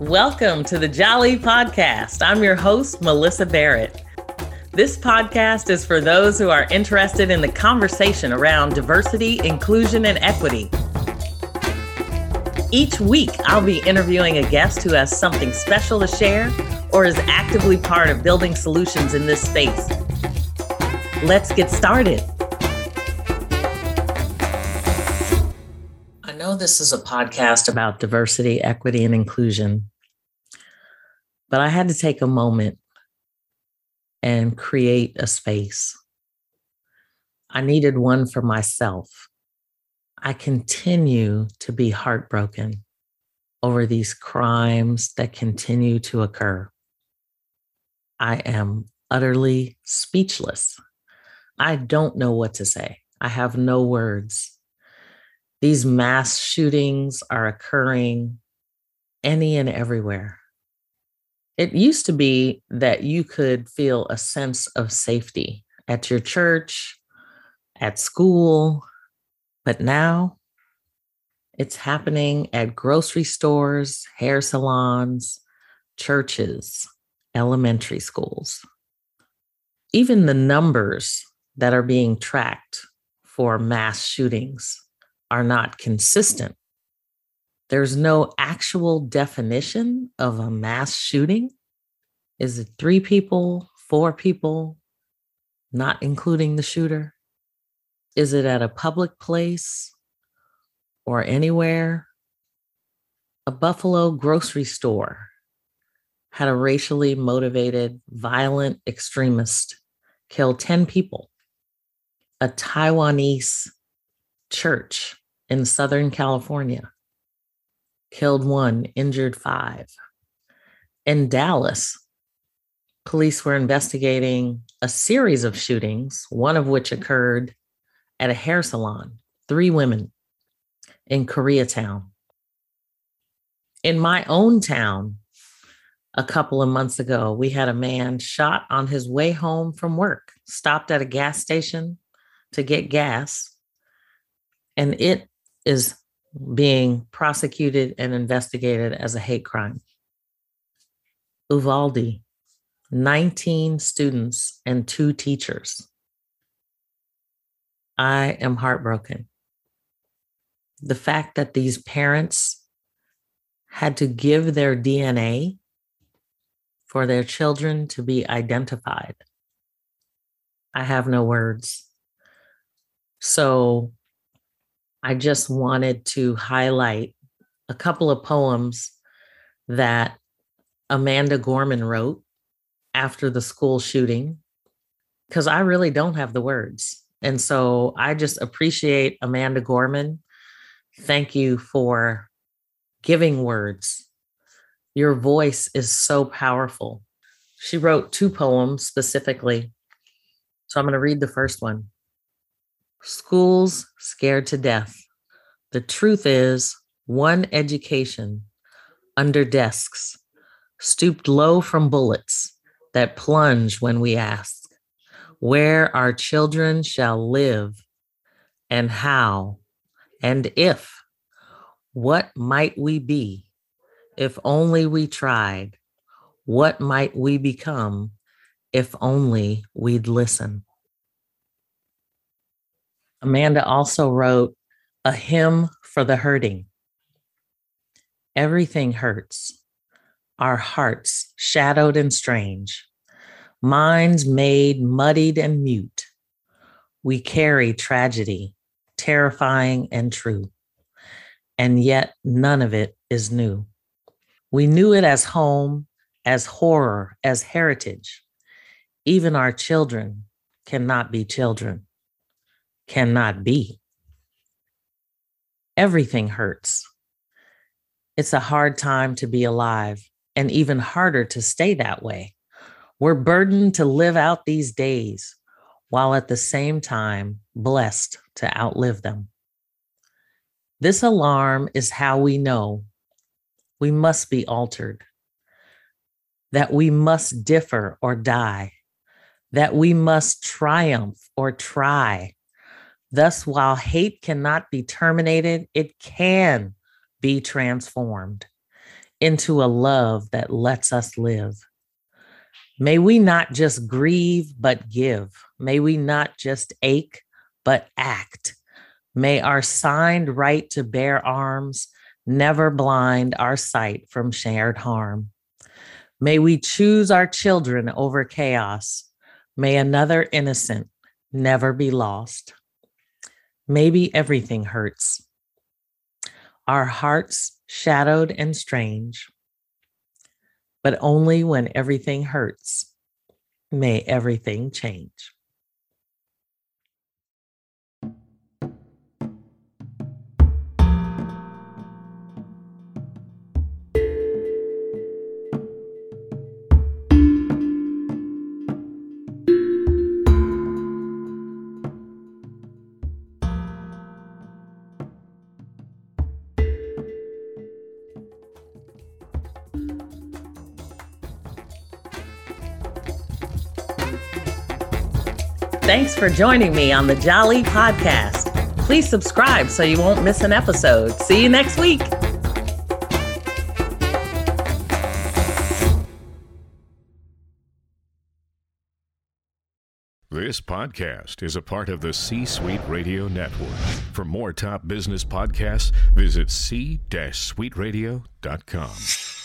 Welcome to the Jali Podcast. I'm your host, Melyssa Barrett. This podcast is for those who are interested in the conversation around diversity, inclusion, and equity. Each week, I'll be interviewing a guest who has something special to share or is actively part of building solutions in this space. Let's get started. Know this is a podcast about diversity, equity, and inclusion, but I had to take a moment and create a space. I needed one for myself. I continue to be heartbroken over these crimes that continue to occur. I am utterly speechless. I don't know what to say. I have no words. These mass shootings are occurring any and everywhere. It used to be that you could feel a sense of safety at your church, at school, but now it's happening at grocery stores, hair salons, churches, elementary schools. Even the numbers that are being tracked for mass shootings are not consistent there's no actual definition of a mass shooting. Is it three people, four people, not including the shooter? Is it at a public place or anywhere? A Buffalo grocery store had a racially motivated, violent extremist kill 10 people. A Taiwanese church in Southern California killed one, injured five. In Dallas, police were investigating a series of shootings, one of which occurred at a hair salon, three women in Koreatown. In my own town, a couple of months ago, we had a man shot on his way home from work, stopped at a gas station to get gas, and it is being prosecuted and investigated as a hate crime. Uvalde, 19 students and two teachers. I am heartbroken. The fact that these parents had to give their DNA for their children to be identified. I have no words. So I just wanted to highlight a couple of poems that Amanda Gorman wrote after the school shooting, because I really don't have the words. And so I just appreciate Amanda Gorman. Thank you for giving words. Your voice is so powerful. She wrote two poems specifically. So I'm going to read the first one. Schools scared to death. The truth is, one education under desks, stooped low from bullets that plunge when we ask where our children shall live and how and if. What might we be if only we tried? What might we become if only we'd listen? Amanda also wrote a hymn for the hurting. Everything hurts. Our hearts shadowed and strange, minds made muddied and mute. We carry tragedy, terrifying and true, and yet none of it is new. We knew it as home, as horror, as heritage. Even our children cannot be children cannot be. Everything hurts. It's a hard time to be alive and even harder to stay that way. We're burdened to live out these days while at the same time blessed to outlive them. This alarm is how we know we must be altered, that we must differ or die, that we must triumph or try, Thus, while hate cannot be terminated, it can be transformed. into a love that lets us live. May we not just grieve, but give. May we not just ache, but act. May our signed right to bear arms never blind our sight from shared harm. May we choose our children over chaos. May another innocent never be lost. Maybe everything hurts. Our hearts shadowed and strange, but only when everything hurts may everything change. Thanks for joining me on the Jali Podcast. Please subscribe so you won't miss an episode. See you next week. This podcast is a part of the C Suite Radio Network. For more top business podcasts, visit c-suiteradio.com.